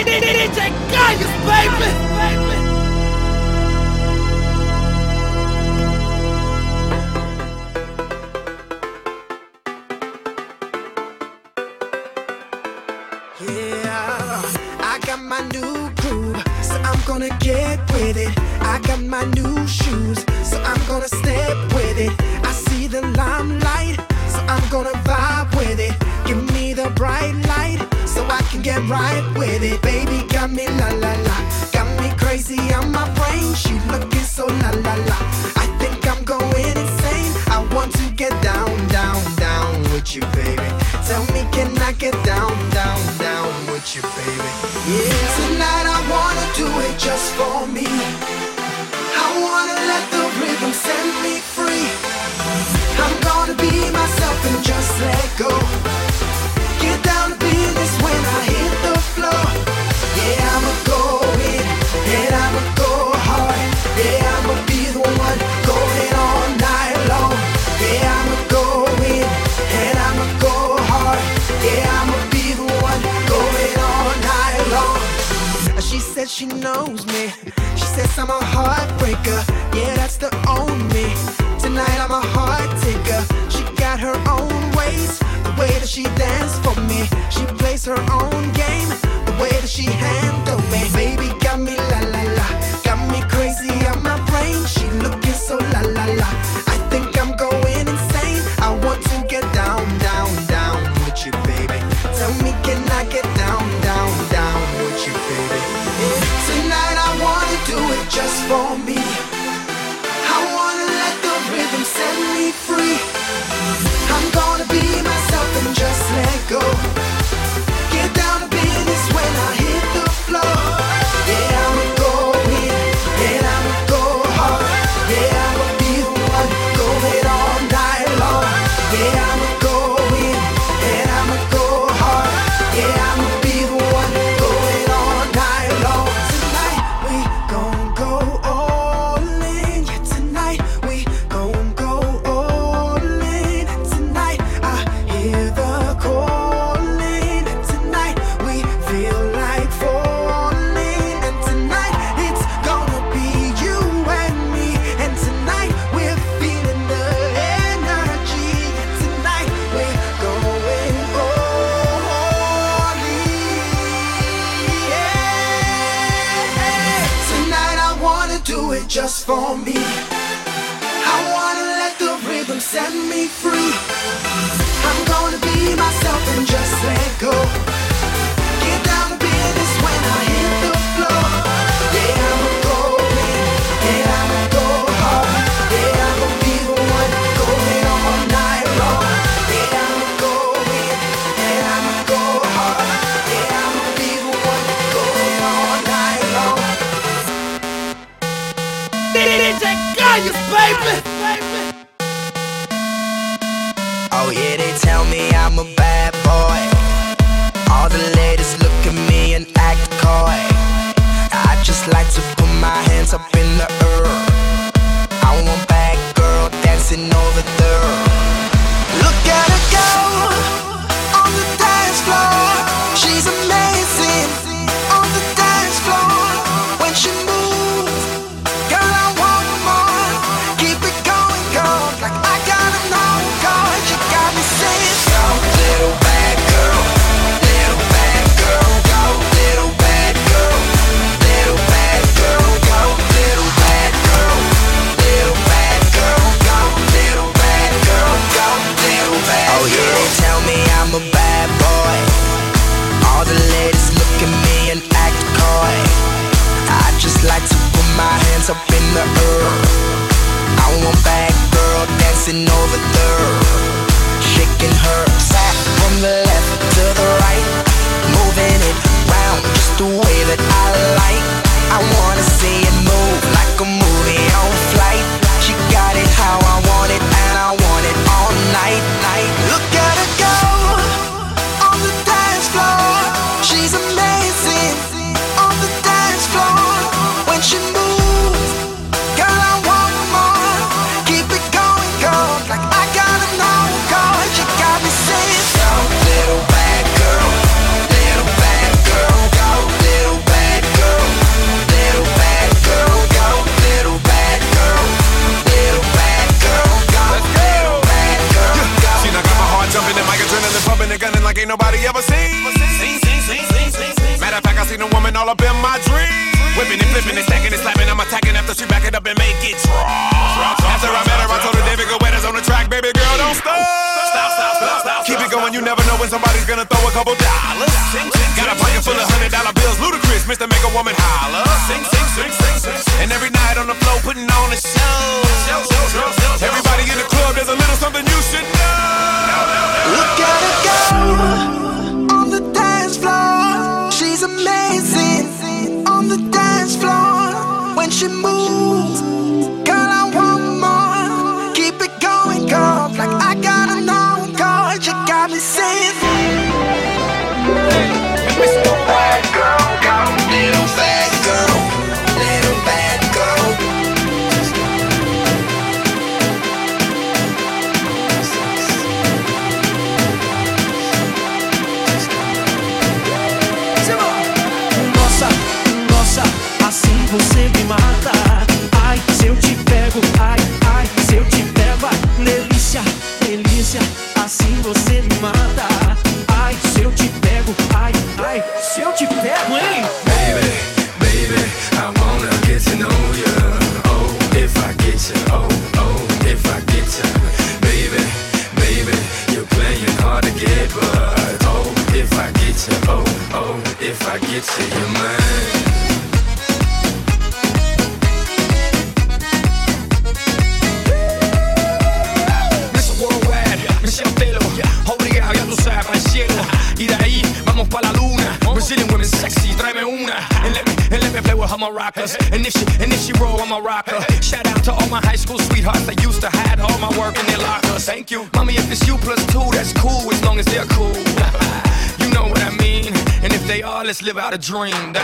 DJ Gaius, baby. Let's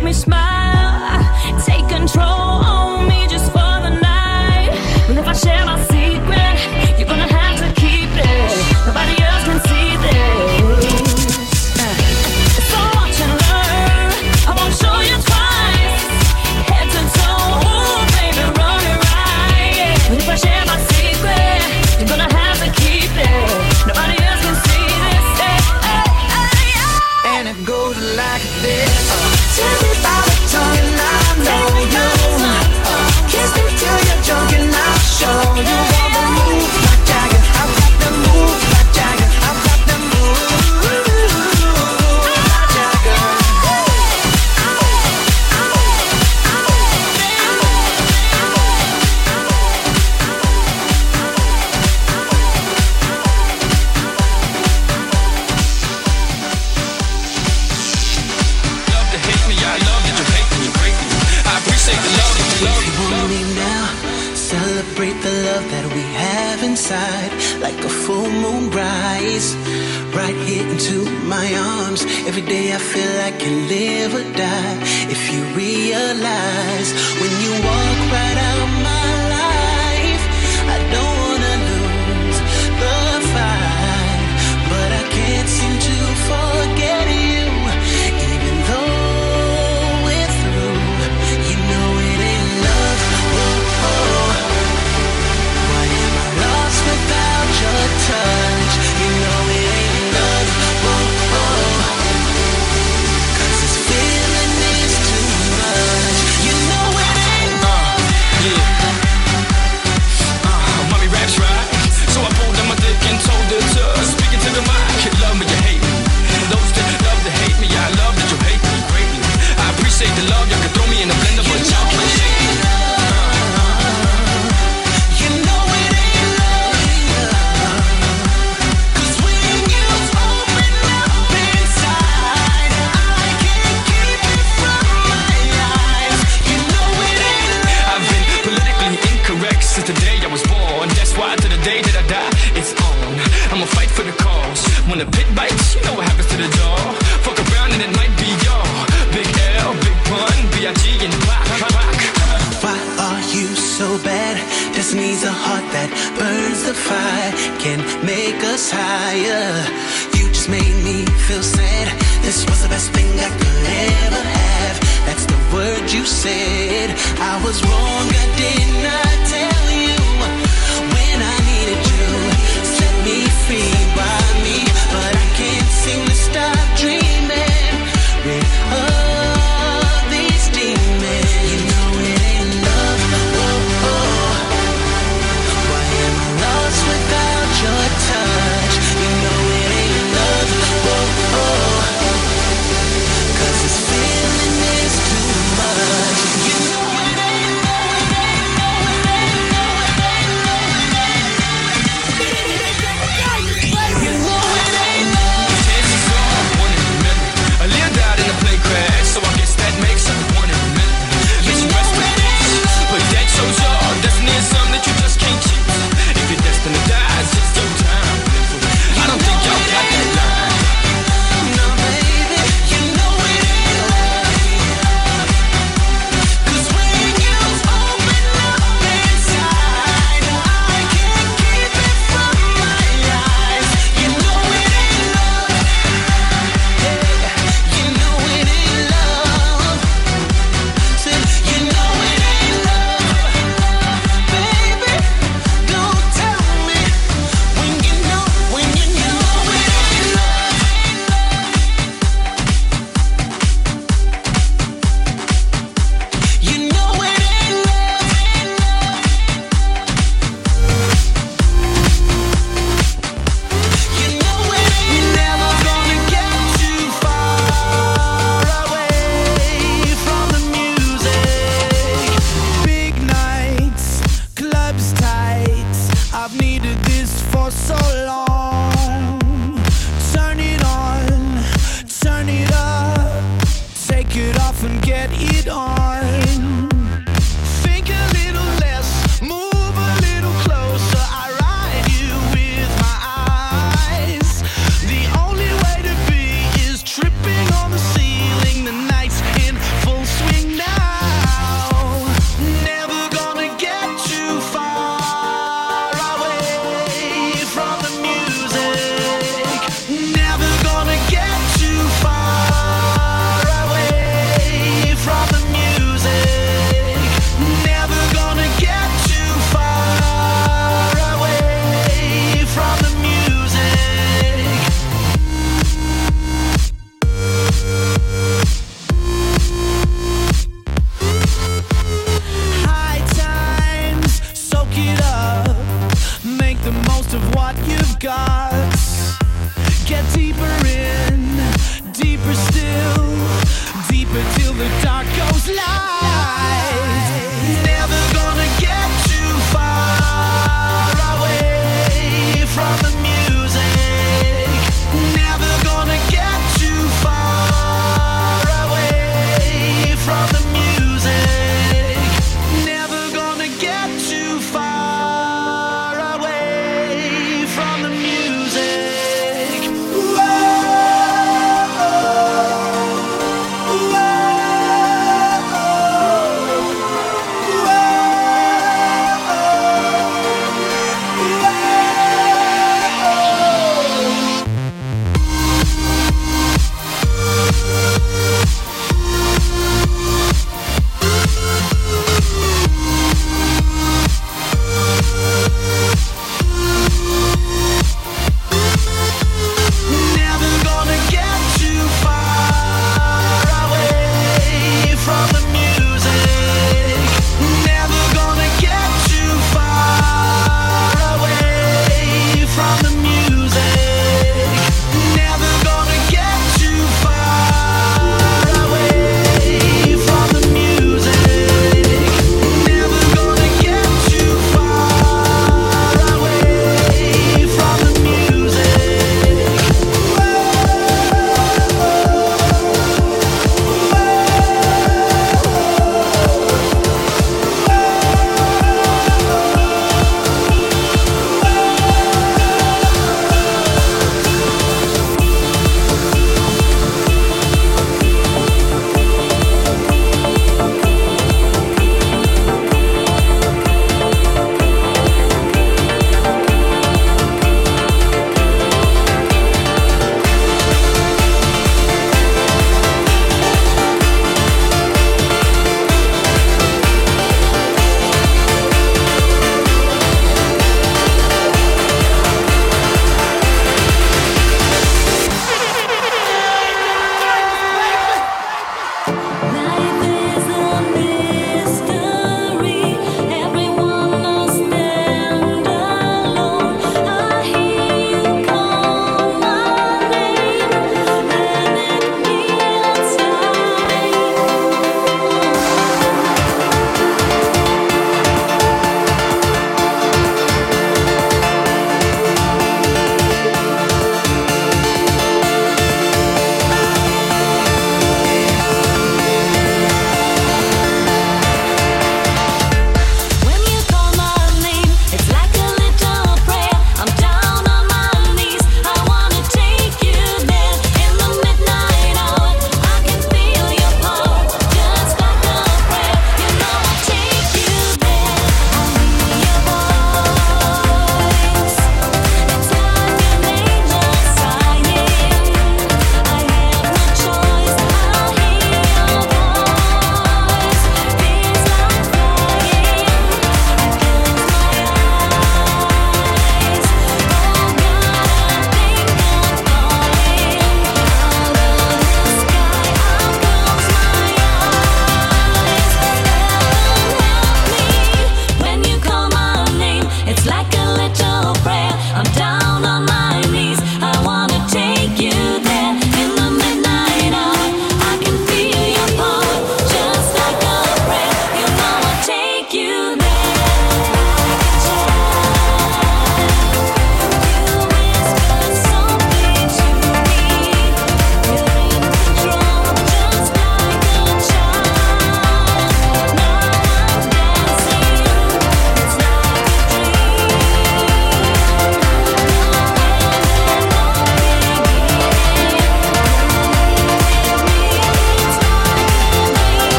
make me smile?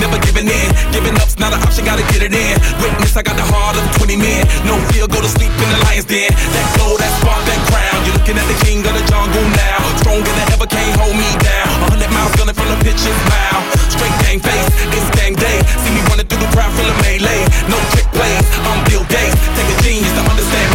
never giving in. Giving up's not an option, gotta get it in. Witness, I got the heart of 20 men. No fear, go to sleep in the lion's den. That gold, that spark, that crown. You're looking at the king of the jungle now. Stronger than ever, can't hold me down. A hundred miles gunning from the pitcher's mouth. Straight gang face, it's gang day. See me running through the crowd, feel a melee. No trick plays, I'm Bill Gates. Take a genius to understand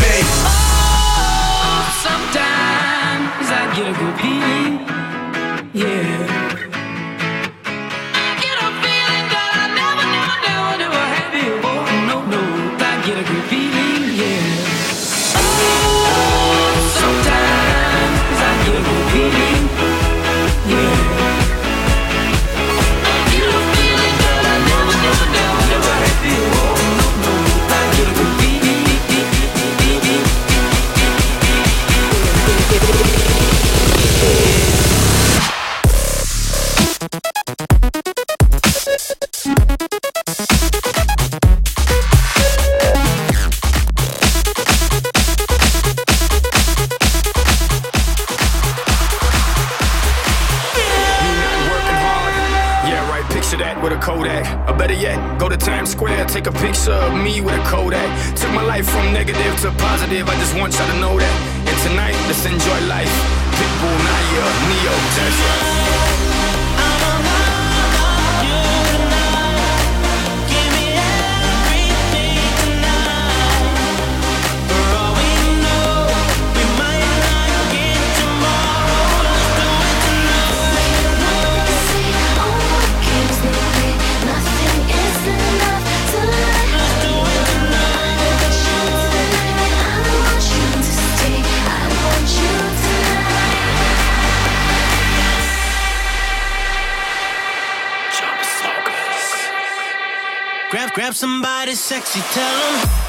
somebody sexy, tell them.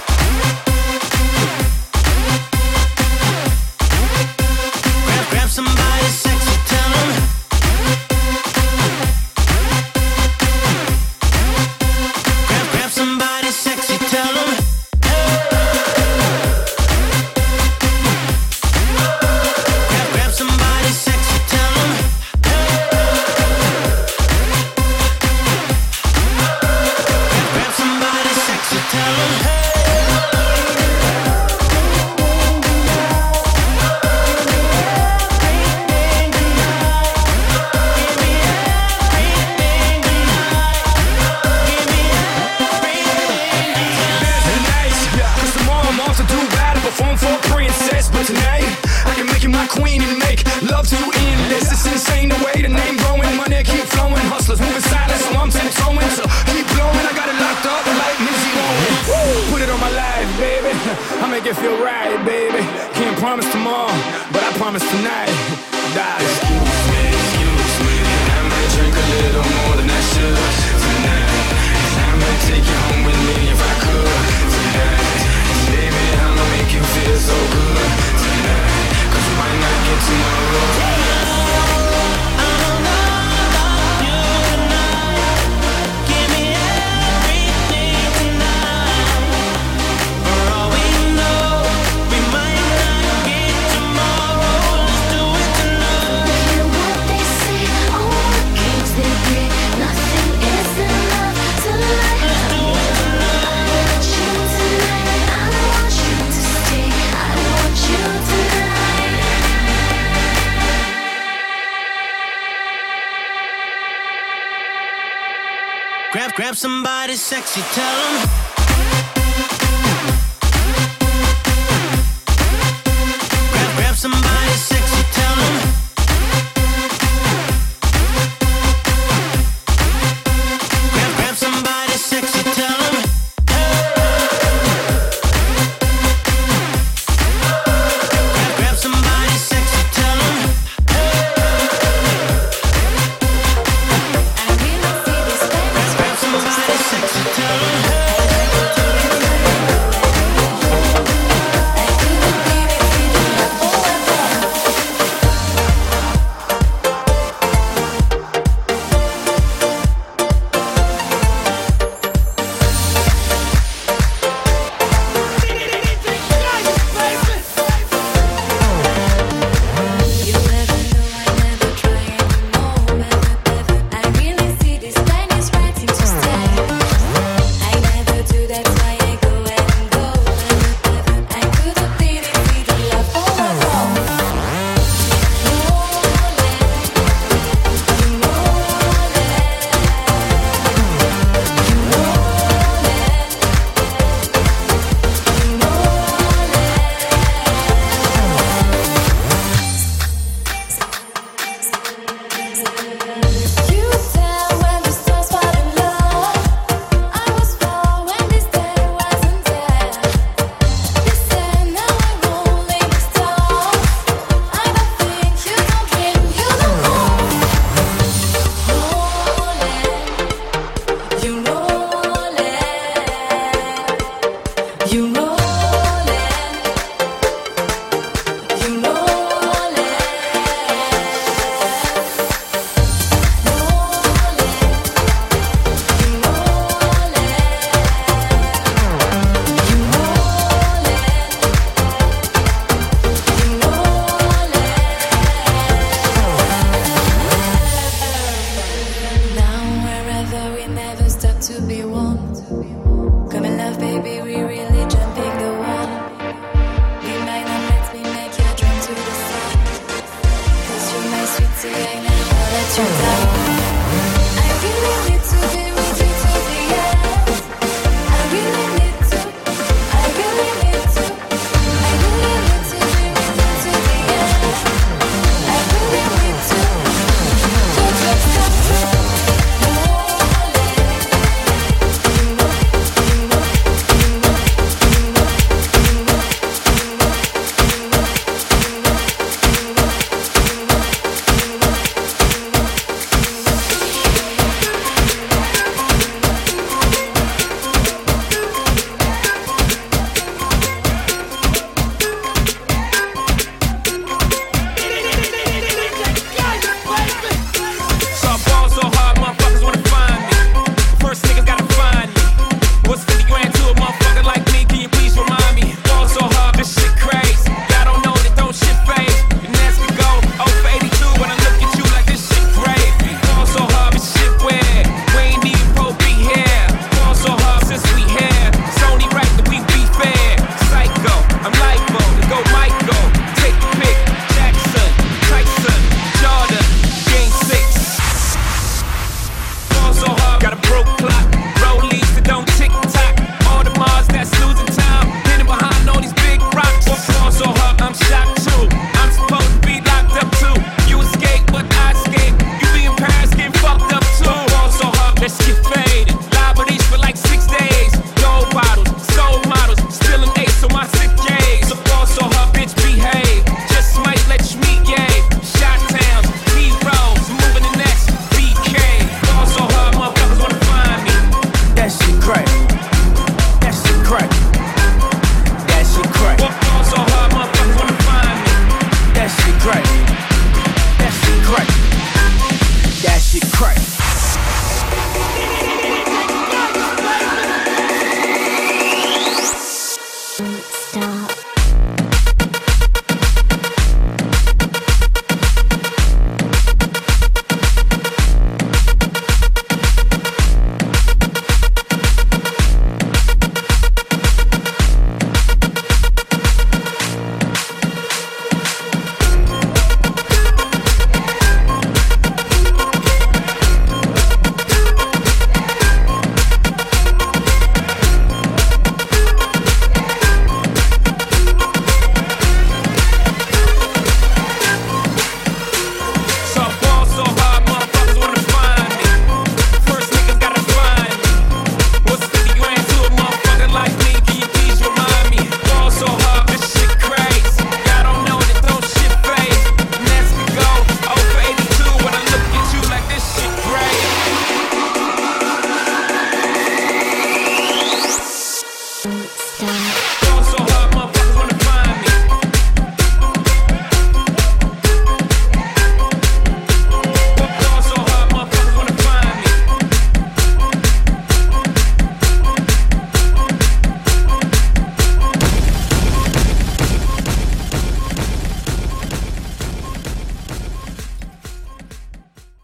Grab, somebody sexy, tell them.